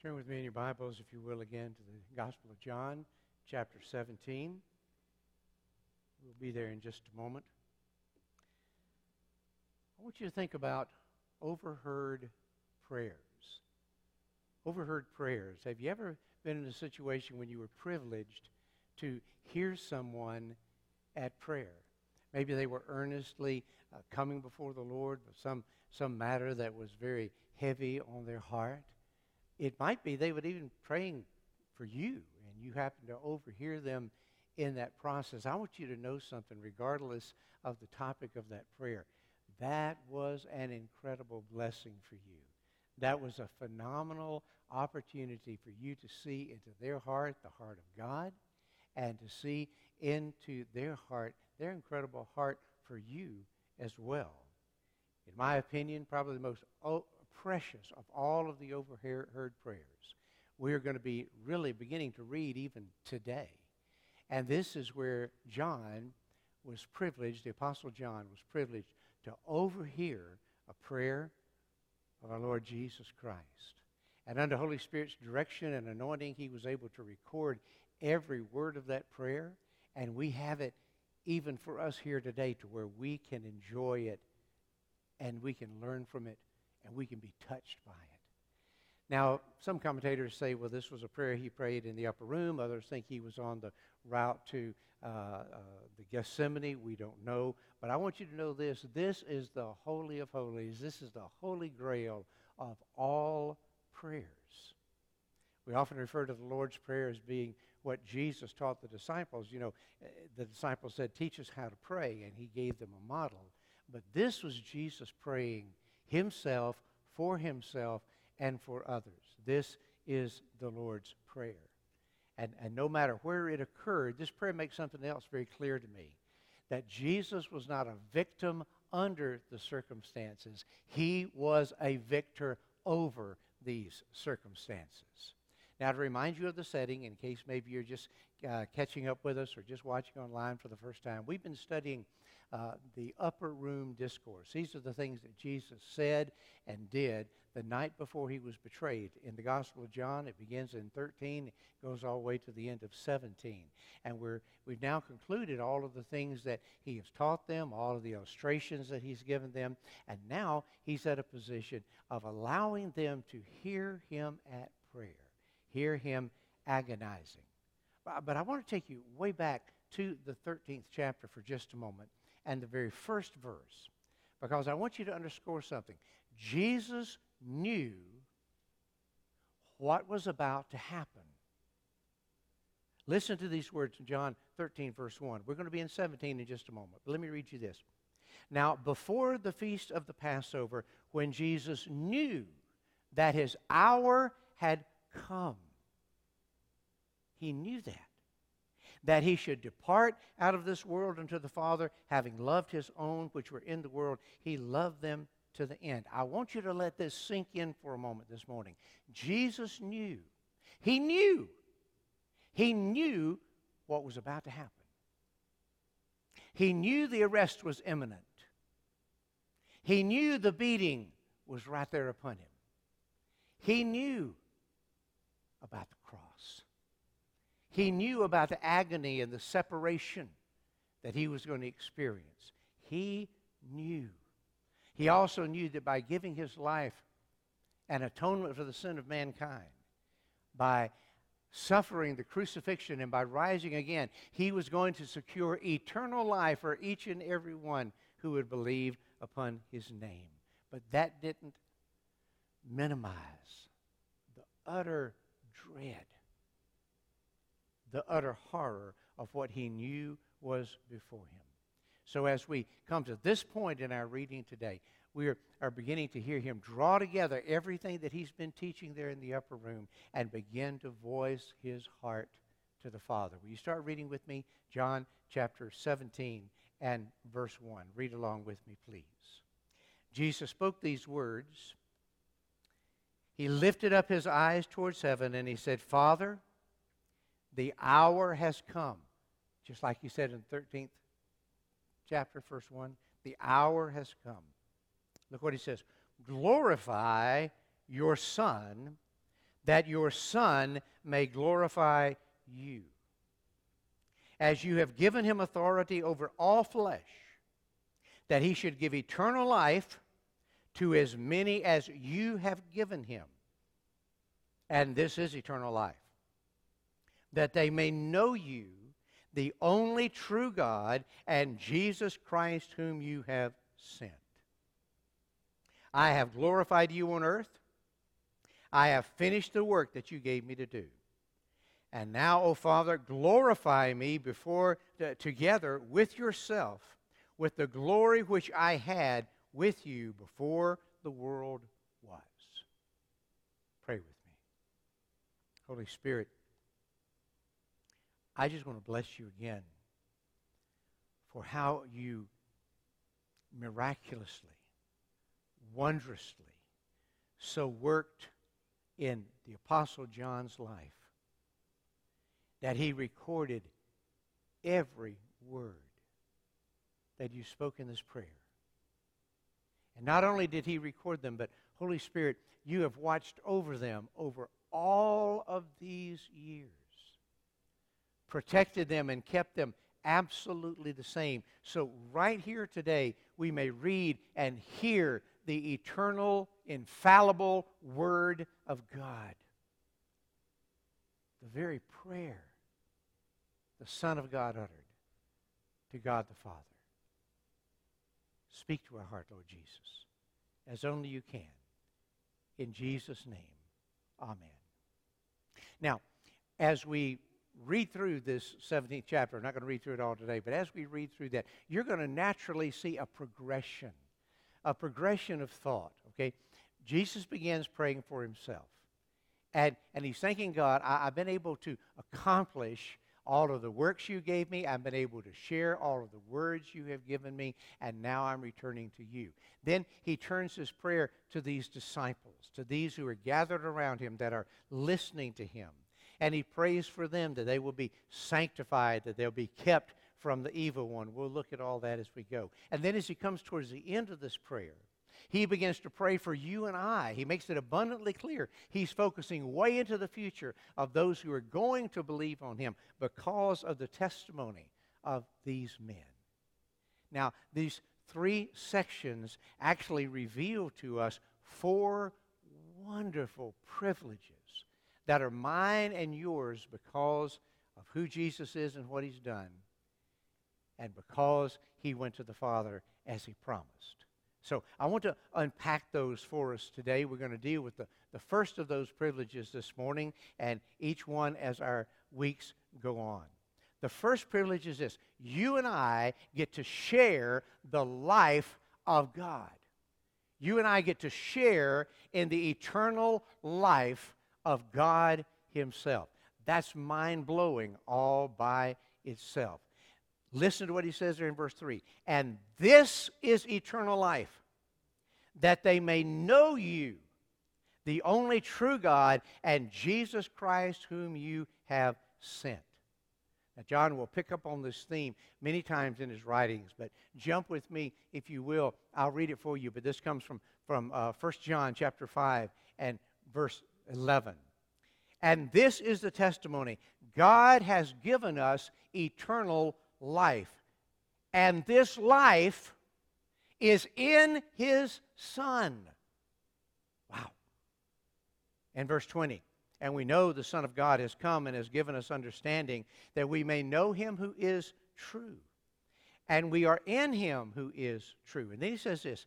Turn with me in your Bibles, if you will, again to the Gospel of John, chapter 17. We'll be there in just a moment. I want you to think about overheard prayers. Overheard prayers. Have you ever been in a situation when you were privileged to hear someone at prayer? Maybe they were earnestly uh, coming before the Lord with some, some matter that was very heavy on their heart it might be they would even praying for you, and you happen to overhear them in that process. I want you to know something, regardless of the topic of that prayer. That was an incredible blessing for you. That was a phenomenal opportunity for you to see into their heart, the heart of God, and to see into their heart, their incredible heart for you as well. In my opinion, probably the most precious of all of the overheard prayers we are going to be really beginning to read even today. And this is where John was privileged, the Apostle John was privileged to overhear a prayer of our Lord Jesus Christ. And under Holy Spirit's direction and anointing, he was able to record every word of that prayer. And we have it even for us here today to where we can enjoy it and we can learn from it and we can be touched by it. Now, some commentators say, well, this was a prayer he prayed in the upper room. Others think he was on the route to uh, uh, the Gethsemane. We don't know. But I want you to know this this is the Holy of Holies, this is the Holy Grail of all prayers. We often refer to the Lord's Prayer as being what Jesus taught the disciples. You know, uh, the disciples said, Teach us how to pray, and he gave them a model. But this was Jesus praying himself, for himself, and for others. This is the Lord's Prayer. And, and no matter where it occurred, this prayer makes something else very clear to me that Jesus was not a victim under the circumstances, he was a victor over these circumstances. Now, to remind you of the setting, in case maybe you're just uh, catching up with us or just watching online for the first time, we've been studying uh, the upper room discourse. These are the things that Jesus said and did the night before he was betrayed. In the Gospel of John, it begins in 13, it goes all the way to the end of 17. And we're, we've now concluded all of the things that he has taught them, all of the illustrations that he's given them, and now he's at a position of allowing them to hear him at prayer, hear him agonizing. But I want to take you way back to the 13th chapter for just a moment and the very first verse because I want you to underscore something. Jesus knew what was about to happen. Listen to these words in John 13, verse 1. We're going to be in 17 in just a moment. But let me read you this. Now, before the feast of the Passover, when Jesus knew that his hour had come, he knew that that he should depart out of this world unto the Father, having loved his own which were in the world, he loved them to the end. I want you to let this sink in for a moment this morning. Jesus knew, he knew, he knew what was about to happen. He knew the arrest was imminent. He knew the beating was right there upon him. He knew about the. He knew about the agony and the separation that he was going to experience. He knew. He also knew that by giving his life an atonement for the sin of mankind, by suffering the crucifixion and by rising again, he was going to secure eternal life for each and every one who would believe upon his name. But that didn't minimize the utter dread the utter horror of what he knew was before him. So, as we come to this point in our reading today, we are, beginning to hear him draw together everything that he's been teaching there in the upper room and begin to voice his heart to the Father. Will you start reading with me? John chapter 17 and verse 1. Read along with me, please. Jesus spoke these words. He lifted up his eyes towards heaven and he said, Father, the hour has come. Just like you said in 13th chapter, verse 1. The hour has come. Look what he says. Glorify your Son, that your Son may glorify you. As you have given him authority over all flesh, that he should give eternal life to as many as you have given him. And this is eternal life. That they may know you, the only true God, and Jesus Christ, whom you have sent. I have glorified you on earth. I have finished the work that you gave me to do. And now, O Father, glorify me before together with yourself with the glory which I had with you before the world was. Pray with me. Holy Spirit, I just want to bless you again for how you miraculously, wondrously, so worked in the Apostle John's life that he recorded every word that you spoke in this prayer. And not only did he record them, but Holy Spirit, you have watched over them over all of these years, protected them and kept them absolutely the same. So, right here today, we may read and hear the eternal, infallible Word of God. The very prayer the Son of God uttered to God the Father. Speak to our heart, Lord Jesus, as only you can. In Jesus' name, amen. Now, as we read through this 17th chapter, I'm not going to read through it all today, but as we read through that, you're going to naturally see a progression, a progression of thought, okay? Jesus begins praying for himself. And, and he's thanking God, I, I've been able to accomplish all of the works you gave me. I've been able to share all of the words you have given me, and now I'm returning to you. Then he turns his prayer to these disciples, to these who are gathered around him that are listening to him. And he prays for them that they will be sanctified, that they'll be kept from the evil one. We'll look at all that as we go. And then as he comes towards the end of this prayer, he begins to pray for you and I. He makes it abundantly clear. He's focusing way into the future of those who are going to believe on him because of the testimony of these men. Now, these three sections actually reveal to us four wonderful privileges that are mine and yours because of who Jesus is and what he's done, and because he went to the Father as he promised. So I want to unpack those for us today. We're going to deal with the, the first of those privileges this morning, and each one as our weeks go on. The first privilege is this you and I get to share the life of God. You and I get to share in the eternal life of God Himself. That's mind blowing all by itself. Listen to what he says there in verse 3. And this is eternal life, that they may know you, the only true God, and Jesus Christ, whom you have sent. Now, John will pick up on this theme many times in his writings, but jump with me, if you will. I'll read it for you, but this comes from, from uh, 1 John chapter 5 and verse 11. And this is the testimony God has given us eternal life. And this life is in his Son. Wow. And verse 20. And we know the Son of God has come and has given us understanding that we may know him who is true. And we are in him who is true. And then he says this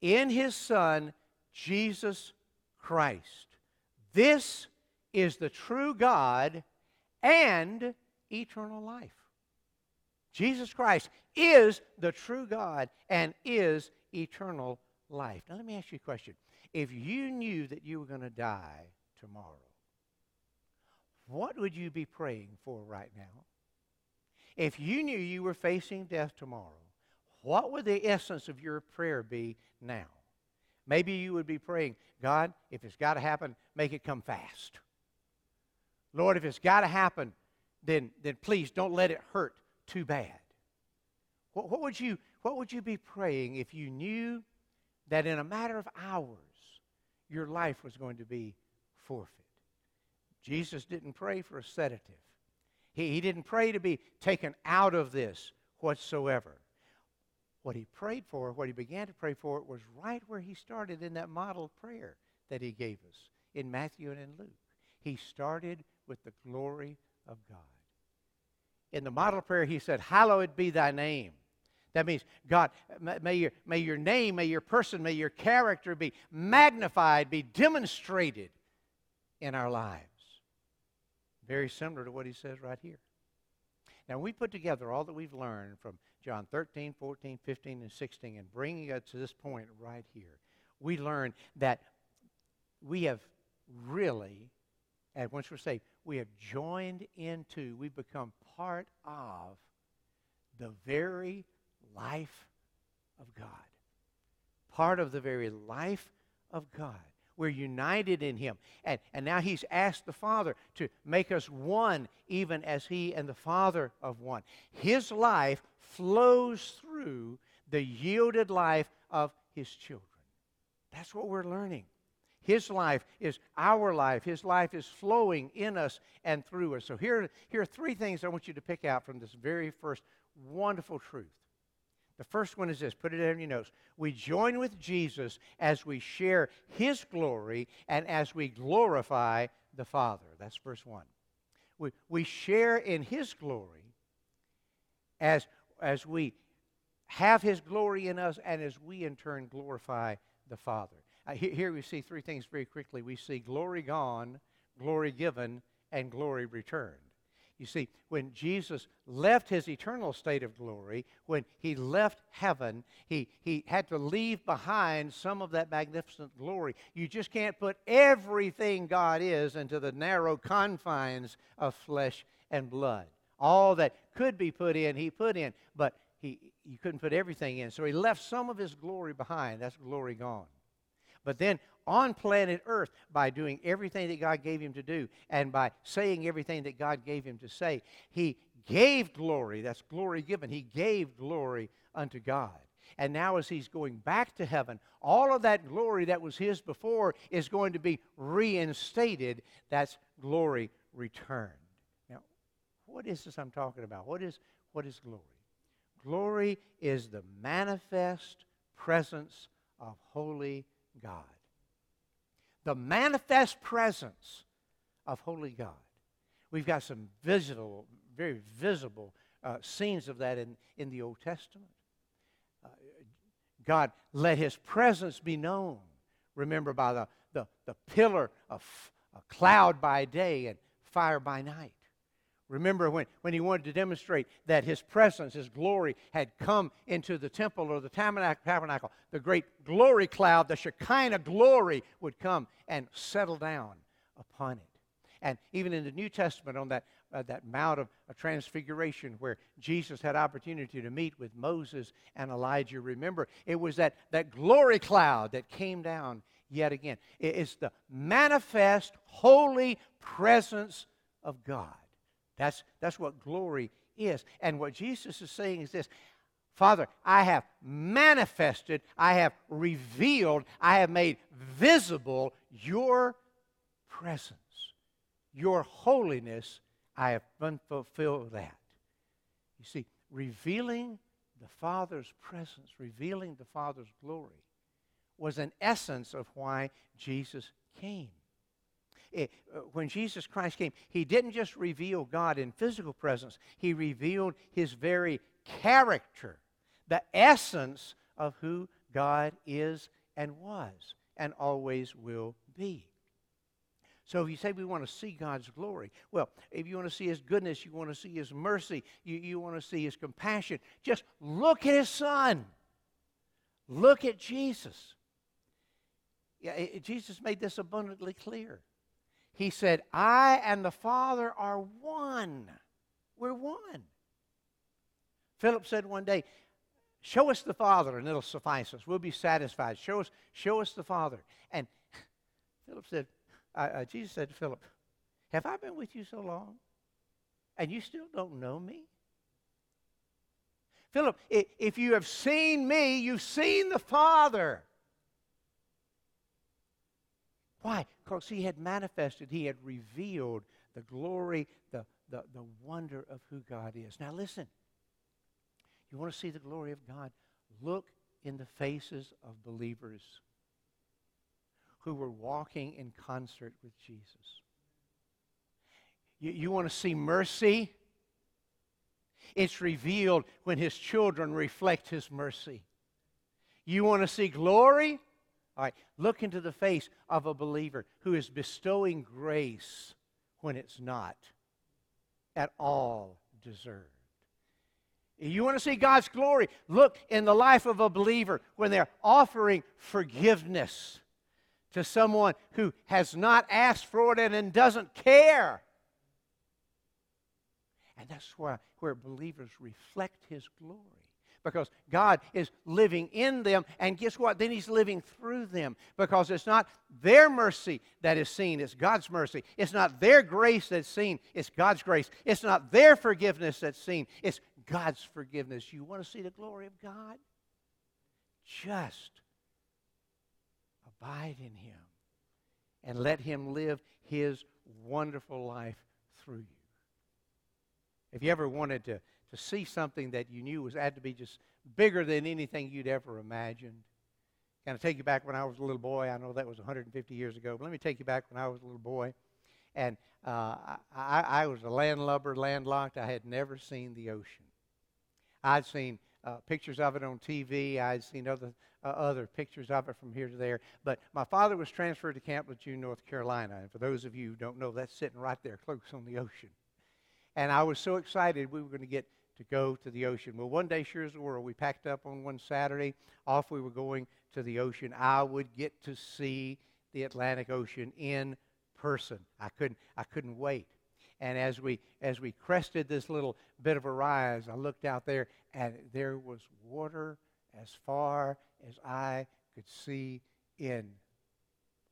in his Son, Jesus Christ. This is the true God and eternal life. Jesus Christ is the true God and is eternal life. Now, let me ask you a question. If you knew that you were going to die tomorrow, what would you be praying for right now? If you knew you were facing death tomorrow, what would the essence of your prayer be now? Maybe you would be praying, God, if it's got to happen, make it come fast. Lord, if it's got to happen, then, then please don't let it hurt too bad. What, what, would you, what would you be praying if you knew that in a matter of hours your life was going to be forfeit? Jesus didn't pray for a sedative. He, he didn't pray to be taken out of this whatsoever. What he prayed for, what he began to pray for, was right where he started in that model prayer that he gave us in Matthew and in Luke. He started with the glory of God. In the model prayer, he said, Hallowed be thy name. That means, God, may your, may your name, may your person, may your character be magnified, be demonstrated in our lives. Very similar to what he says right here. Now, we put together all that we've learned from John 13, 14, 15, and 16 and bringing us to this point right here. We learn that we have really, and once we're saved, we have joined into, we've become part of the very life of God. Part of the very life of God. We're united in Him. And, and now He's asked the Father to make us one, even as He and the Father of one. His life flows through the yielded life of His children. That's what we're learning. His life is our life. His life is flowing in us and through us. So here, here are three things I want you to pick out from this very first wonderful truth. The first one is this put it in your notes. We join with Jesus as we share his glory and as we glorify the Father. That's verse 1. We, we share in his glory as, as we have his glory in us and as we in turn glorify the Father. Uh, here, here we see three things very quickly. We see glory gone, glory given, and glory returned. You see, when Jesus left his eternal state of glory, when he left heaven, he, he had to leave behind some of that magnificent glory. You just can't put everything God is into the narrow confines of flesh and blood. All that could be put in, he put in, but he, you couldn't put everything in. So he left some of his glory behind. That's glory gone. But then on planet Earth, by doing everything that God gave him to do and by saying everything that God gave him to say, he gave glory. That's glory given. He gave glory unto God. And now, as he's going back to heaven, all of that glory that was his before is going to be reinstated. That's glory returned. Now, what is this I'm talking about? What is, what is glory? Glory is the manifest presence of holy God. The manifest presence of holy God. We've got some visible, very visible uh, scenes of that in, in the Old Testament. Uh, God let his presence be known. Remember, by the, the, the pillar of a cloud by day and fire by night. Remember when, when he wanted to demonstrate that his presence, his glory, had come into the temple or the tabernacle, the great glory cloud, the Shekinah glory, would come and settle down upon it. And even in the New Testament, on that, uh, that Mount of Transfiguration where Jesus had opportunity to meet with Moses and Elijah, remember, it was that, that glory cloud that came down yet again. It's the manifest, holy presence of God. That's, that's what glory is. And what Jesus is saying is this Father, I have manifested, I have revealed, I have made visible your presence, your holiness. I have fulfilled that. You see, revealing the Father's presence, revealing the Father's glory, was an essence of why Jesus came. Uh, when Jesus Christ came, he didn't just reveal God in physical presence, he revealed his very character, the essence of who God is and was and always will be. So if you say we want to see God's glory, well, if you want to see His goodness, you want to see His mercy, you, you want to see His compassion, just look at His Son. Look at Jesus. Yeah, it, Jesus made this abundantly clear. He said, I and the Father are one. We're one. Philip said one day, Show us the Father and it'll suffice us. We'll be satisfied. Show us, show us the Father. And Philip said, uh, uh, Jesus said to Philip, Have I been with you so long? And you still don't know me? Philip, if you have seen me, you've seen the Father. Why? Because he had manifested, he had revealed the glory, the, the, the wonder of who God is. Now, listen. You want to see the glory of God? Look in the faces of believers who were walking in concert with Jesus. You, you want to see mercy? It's revealed when his children reflect his mercy. You want to see glory? All right, look into the face of a believer who is bestowing grace when it's not at all deserved. You want to see God's glory? Look in the life of a believer when they're offering forgiveness to someone who has not asked for it and doesn't care. And that's why where believers reflect his glory. Because God is living in them, and guess what? Then He's living through them. Because it's not their mercy that is seen, it's God's mercy. It's not their grace that's seen, it's God's grace. It's not their forgiveness that's seen, it's God's forgiveness. You want to see the glory of God? Just abide in Him and let Him live His wonderful life through you. If you ever wanted to, to see something that you knew was had to be just bigger than anything you'd ever imagined, kind of take you back when I was a little boy. I know that was 150 years ago, but let me take you back when I was a little boy. And uh, I, I was a landlubber, landlocked. I had never seen the ocean. I'd seen uh, pictures of it on TV. I'd seen other uh, other pictures of it from here to there. But my father was transferred to Camp Lejeune, North Carolina. And for those of you who don't know, that's sitting right there close on the ocean. And I was so excited we were going to get to go to the ocean. Well, one day, sure as the world, we packed up on one Saturday. Off we were going to the ocean. I would get to see the Atlantic Ocean in person. I couldn't, I couldn't wait. And as we, as we crested this little bit of a rise, I looked out there, and there was water as far as I could see in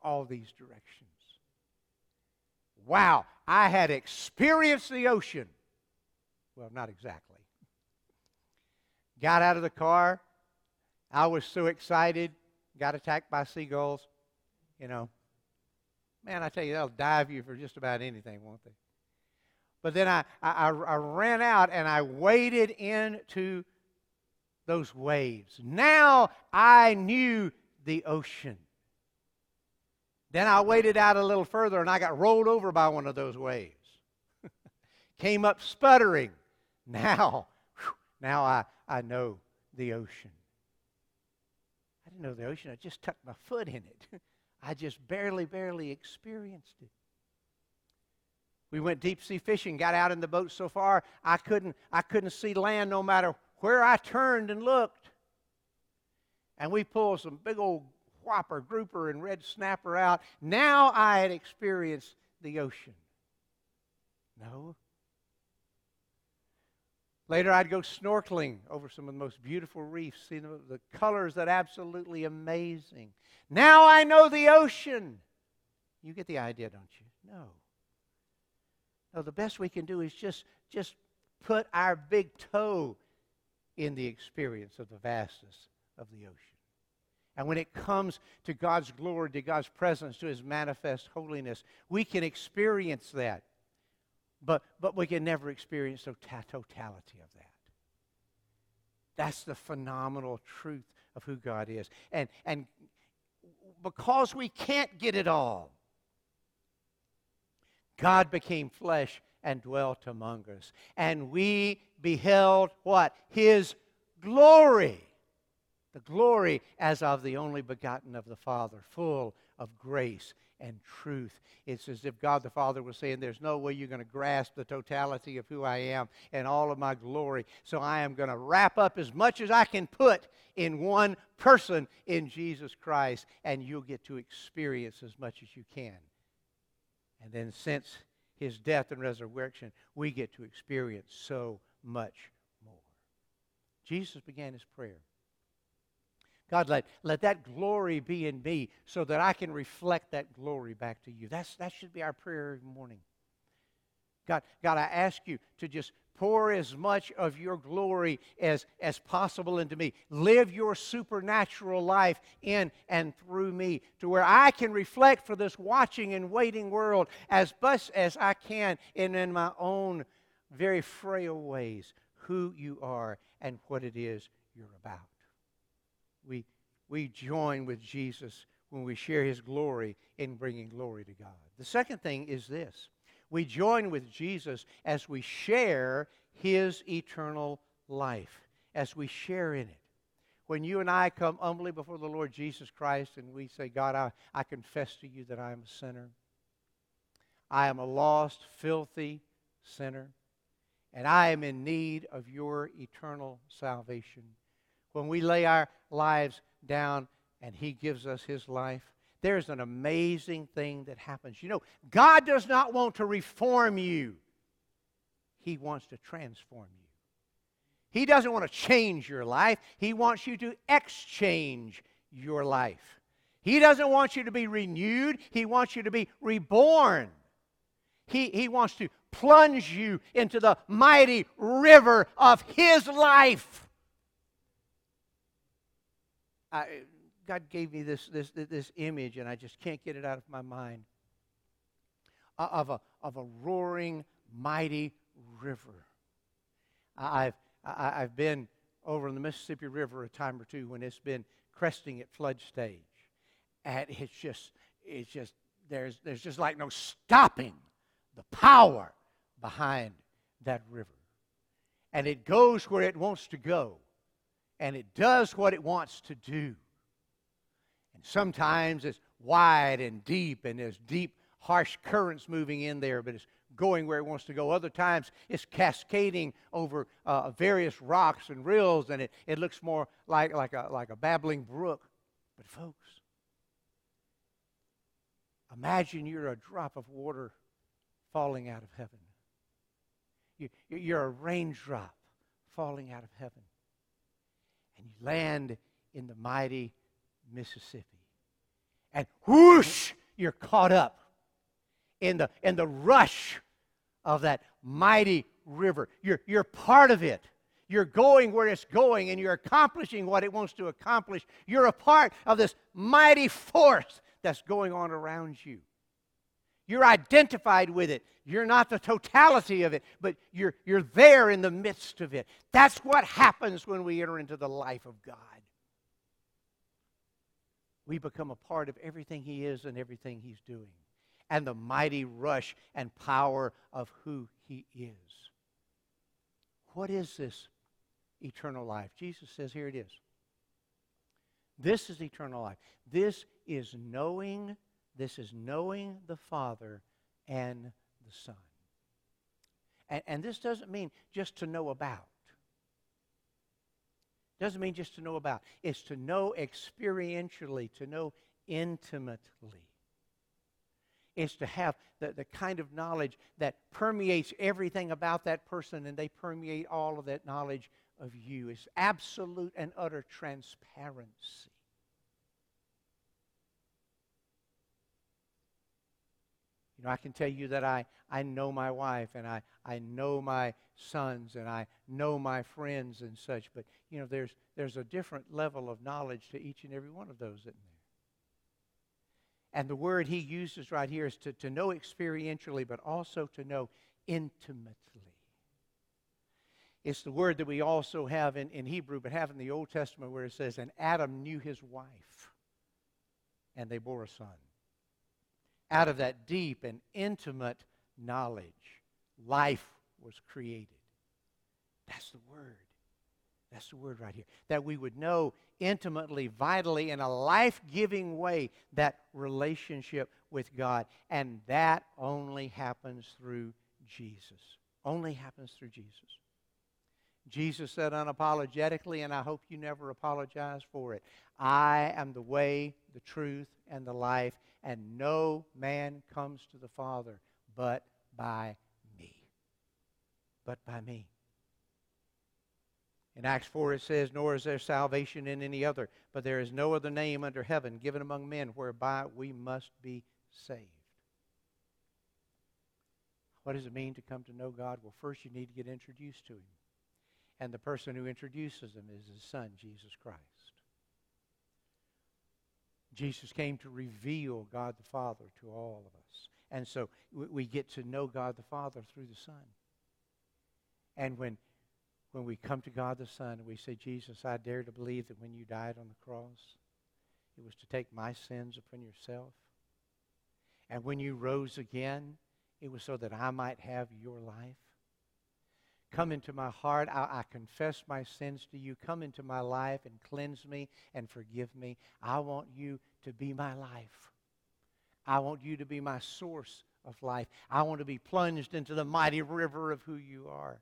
all these directions. Wow, I had experienced the ocean. Well, not exactly. Got out of the car. I was so excited. Got attacked by seagulls. You know, man, I tell you, they'll dive you for just about anything, won't they? But then I, I, I ran out and I waded into those waves. Now I knew the ocean. Then I waded out a little further and I got rolled over by one of those waves. Came up sputtering. Now, now I, I know the ocean. I didn't know the ocean. I just tucked my foot in it. I just barely, barely experienced it. We went deep sea fishing, got out in the boat so far I couldn't, I couldn't see land no matter where I turned and looked. And we pulled some big old whopper, grouper, and red snapper out. Now I had experienced the ocean. No. Later, I'd go snorkeling over some of the most beautiful reefs, see the, the colors that absolutely amazing. Now I know the ocean. You get the idea, don't you? No. No, the best we can do is just, just put our big toe in the experience of the vastness of the ocean. And when it comes to God's glory, to God's presence, to His manifest holiness, we can experience that. But, but we can never experience the totality of that. That's the phenomenal truth of who God is. And, and because we can't get it all, God became flesh and dwelt among us. And we beheld what? His glory. The glory as of the only begotten of the Father, full of grace and truth. It's as if God the Father was saying, There's no way you're going to grasp the totality of who I am and all of my glory. So I am going to wrap up as much as I can put in one person in Jesus Christ, and you'll get to experience as much as you can. And then, since his death and resurrection, we get to experience so much more. Jesus began his prayer. God, let, let that glory be in me so that I can reflect that glory back to you. That's, that should be our prayer every morning. God, God, I ask you to just pour as much of your glory as, as possible into me. Live your supernatural life in and through me to where I can reflect for this watching and waiting world as best as I can and in my own very frail ways who you are and what it is you're about. We, we join with Jesus when we share his glory in bringing glory to God. The second thing is this we join with Jesus as we share his eternal life, as we share in it. When you and I come humbly before the Lord Jesus Christ and we say, God, I, I confess to you that I am a sinner. I am a lost, filthy sinner, and I am in need of your eternal salvation. When we lay our lives down and He gives us His life, there's an amazing thing that happens. You know, God does not want to reform you, He wants to transform you. He doesn't want to change your life, He wants you to exchange your life. He doesn't want you to be renewed, He wants you to be reborn. He, he wants to plunge you into the mighty river of His life. I, God gave me this, this, this image, and I just can't get it out of my mind uh, of a, of a roaring, mighty river. I've, I've been over in the Mississippi River a time or two when it's been cresting at flood stage. And it's just, it's just, there's, there's just like no stopping the power behind that river. And it goes where it wants to go, and it does what it wants to do. And sometimes it's wide and deep, and there's deep, harsh currents moving in there, but it's going where it wants to go. Other times it's cascading over uh, various rocks and rills, and it, it looks more like, like, a, like a babbling brook. But, folks, imagine you're a drop of water falling out of heaven. You, you're a raindrop falling out of heaven. And you land in the mighty Mississippi. And whoosh, you're caught up in the, in the rush of that mighty river. You're, you're part of it. You're going where it's going and you're accomplishing what it wants to accomplish. You're a part of this mighty force that's going on around you. You're identified with it. You're not the totality of it, but you're, you're there in the midst of it. That's what happens when we enter into the life of God we become a part of everything He is and everything He's doing, and the mighty rush and power of who He is. What is this eternal life? Jesus says, here it is. This is eternal life. This is knowing, this is knowing the Father and the Son. And, and this doesn't mean just to know about. Doesn't mean just to know about, it's to know experientially, to know intimately. It's to have the, the kind of knowledge that permeates everything about that person and they permeate all of that knowledge of you. It's absolute and utter transparency. You know, I can tell you that I, I know my wife and I, I know my sons and I know my friends and such, but, you know, there's, there's a different level of knowledge to each and every one of those, isn't there? And the word he uses right here is to, to know experientially, but also to know intimately. It's the word that we also have in, in Hebrew, but have in the Old Testament where it says, And Adam knew his wife, and they bore a son out of that deep and intimate knowledge, life was created. That's the word. That's the word right here. That we would know intimately, vitally, in a life giving way that relationship with God. And that only happens through Jesus. Only happens through Jesus. Jesus said unapologetically, and I hope you never apologize for it I am the way, the truth, and the life, and no man comes to the Father but by me. But by me. In Acts 4 it says, Nor is there salvation in any other, but there is no other name under heaven given among men whereby we must be saved. What does it mean to come to know God? Well, first you need to get introduced to Him. And the person who introduces Him is His Son, Jesus Christ. Jesus came to reveal God the Father to all of us. And so we get to know God the Father through the Son. And when, when we come to God the Son and we say, Jesus, I dare to believe that when you died on the cross, it was to take my sins upon yourself. And when you rose again, it was so that I might have your life. Come into my heart. I, I, confess my sins to you. Come into my life and cleanse me and forgive me. I want you to be my life. I want you to be my source of life. I want to be plunged into the mighty river of who you are.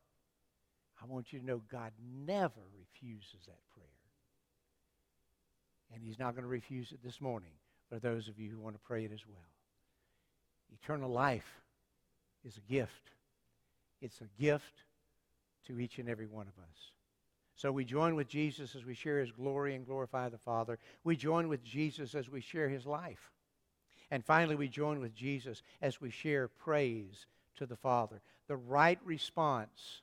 I want you to know God never refuses that prayer. And He's not going to refuse it this morning for those of you who want to pray it as well. Eternal life is a gift. It's a gift to each and every one of us. So we join with Jesus as we share his glory and glorify the Father. We join with Jesus as we share his life. And finally, we join with Jesus as we share praise to the Father. The right response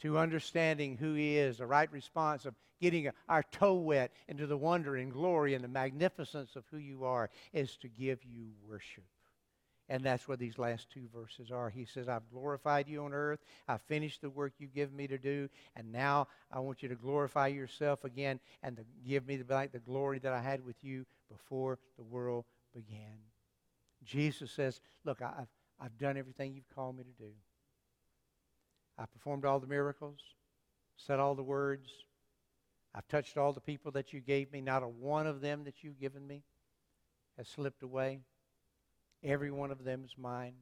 to understanding who He is, the right response of getting our toe wet into the wonder and glory and the magnificence of who you are, is to give you worship. And that's what these last two verses are. He says, I've glorified you on earth. I've finished the work you give me to do. And now I want you to glorify yourself again and to give me the, like the glory that I had with you before the world began. Jesus says, Look, I've, I've done everything you've called me to do. I've performed all the miracles, said all the words. I've touched all the people that you gave me. Not a one of them that you've given me has slipped away. Every one of them is mine.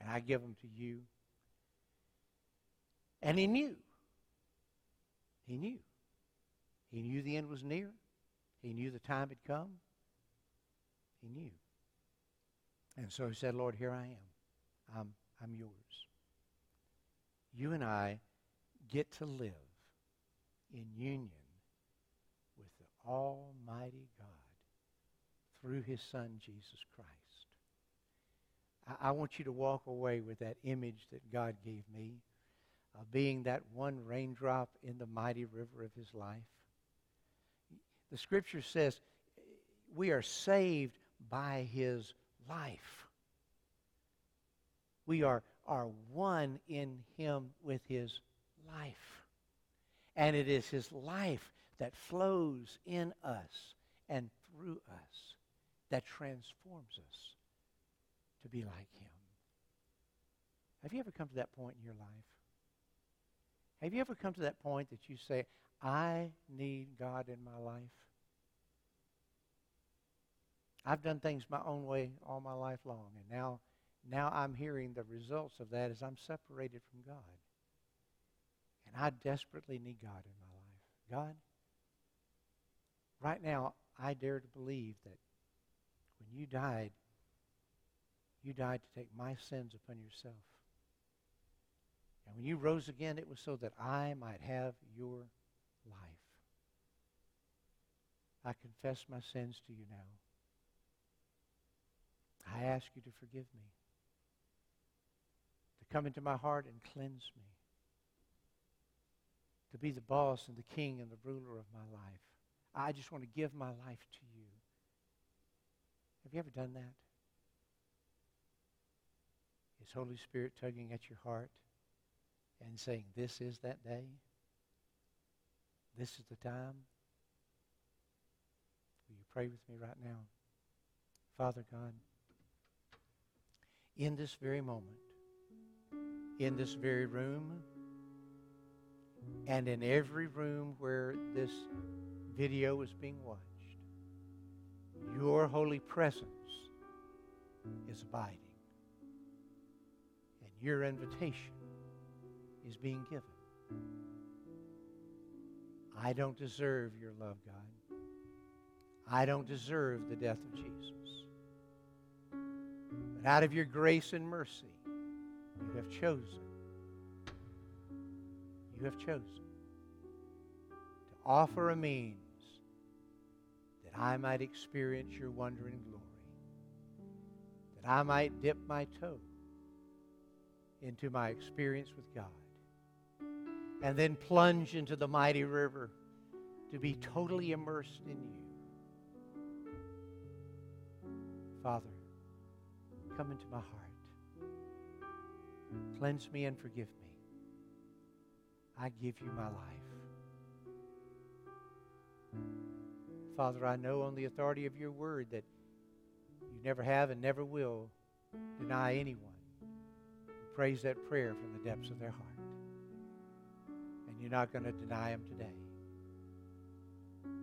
And I give them to you. And he knew. He knew. He knew the end was near. He knew the time had come. He knew. And so he said, Lord, here I am. I'm, I'm yours you and I get to live in union with the Almighty God through His Son, Jesus Christ. I, I want you to walk away with that image that God gave me of being that one raindrop in the mighty river of His life. The Scripture says we are saved by His life. We are are one in him with his life. And it is his life that flows in us and through us that transforms us to be like him. Have you ever come to that point in your life? Have you ever come to that point that you say, I need God in my life? I've done things my own way all my life long, and now now I'm hearing the results of that as I'm separated from God. And I desperately need God in my life. God, right now, I dare to believe that you died, you died to take my sins upon yourself. And when you rose again, it was so that I might have your life. I confess my sins to you now. I ask you to forgive me to come into my heart and cleanse me. To be the boss and the king and the ruler of my life. I just want to give my life to you. Have you ever done that? Is Holy Spirit tugging at your heart and saying, This is that day? This is the time? Will you pray with me right now? Father God, in this very moment, in this very room and in every room where this video is being watched. Your holy presence is abiding. And your invitation is being given. I don't deserve your love, God. I don't deserve the death of Jesus. But out of your grace and mercy, you have chosen. You have chosen to offer a means that I might experience your wonder and glory, that I might dip my toe into my experience with God. And then plunge into the mighty river to be totally immersed in you. Father, come into my heart. Cleanse me and forgive me. I give you my life. Father, I know on the authority of your word that you never have and never will deny anyone who prays that prayer from the depths of their heart. And you're not going to deny them today.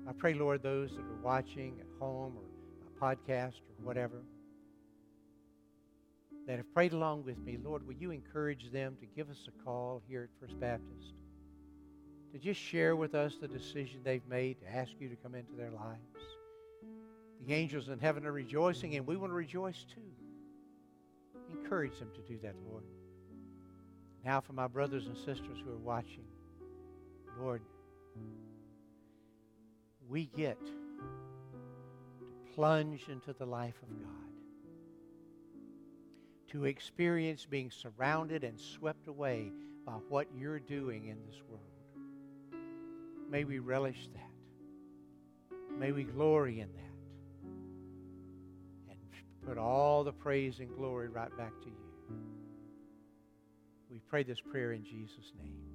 I pray, Lord, those that are watching at home or a podcast or whatever that have prayed along with me, Lord, will you encourage them to give us a call here at First Baptist? To just share with us the decision they've made to ask you to come into their lives. The angels in heaven are rejoicing, and we want to rejoice too. Encourage them to do that, Lord. Now, for my brothers and sisters who are watching, Lord, we get to plunge into the life of God, to experience being surrounded and swept away by what you're doing in this world. May we relish that. May we glory in that. And put all the praise and glory right back to you. We pray this prayer in Jesus' name.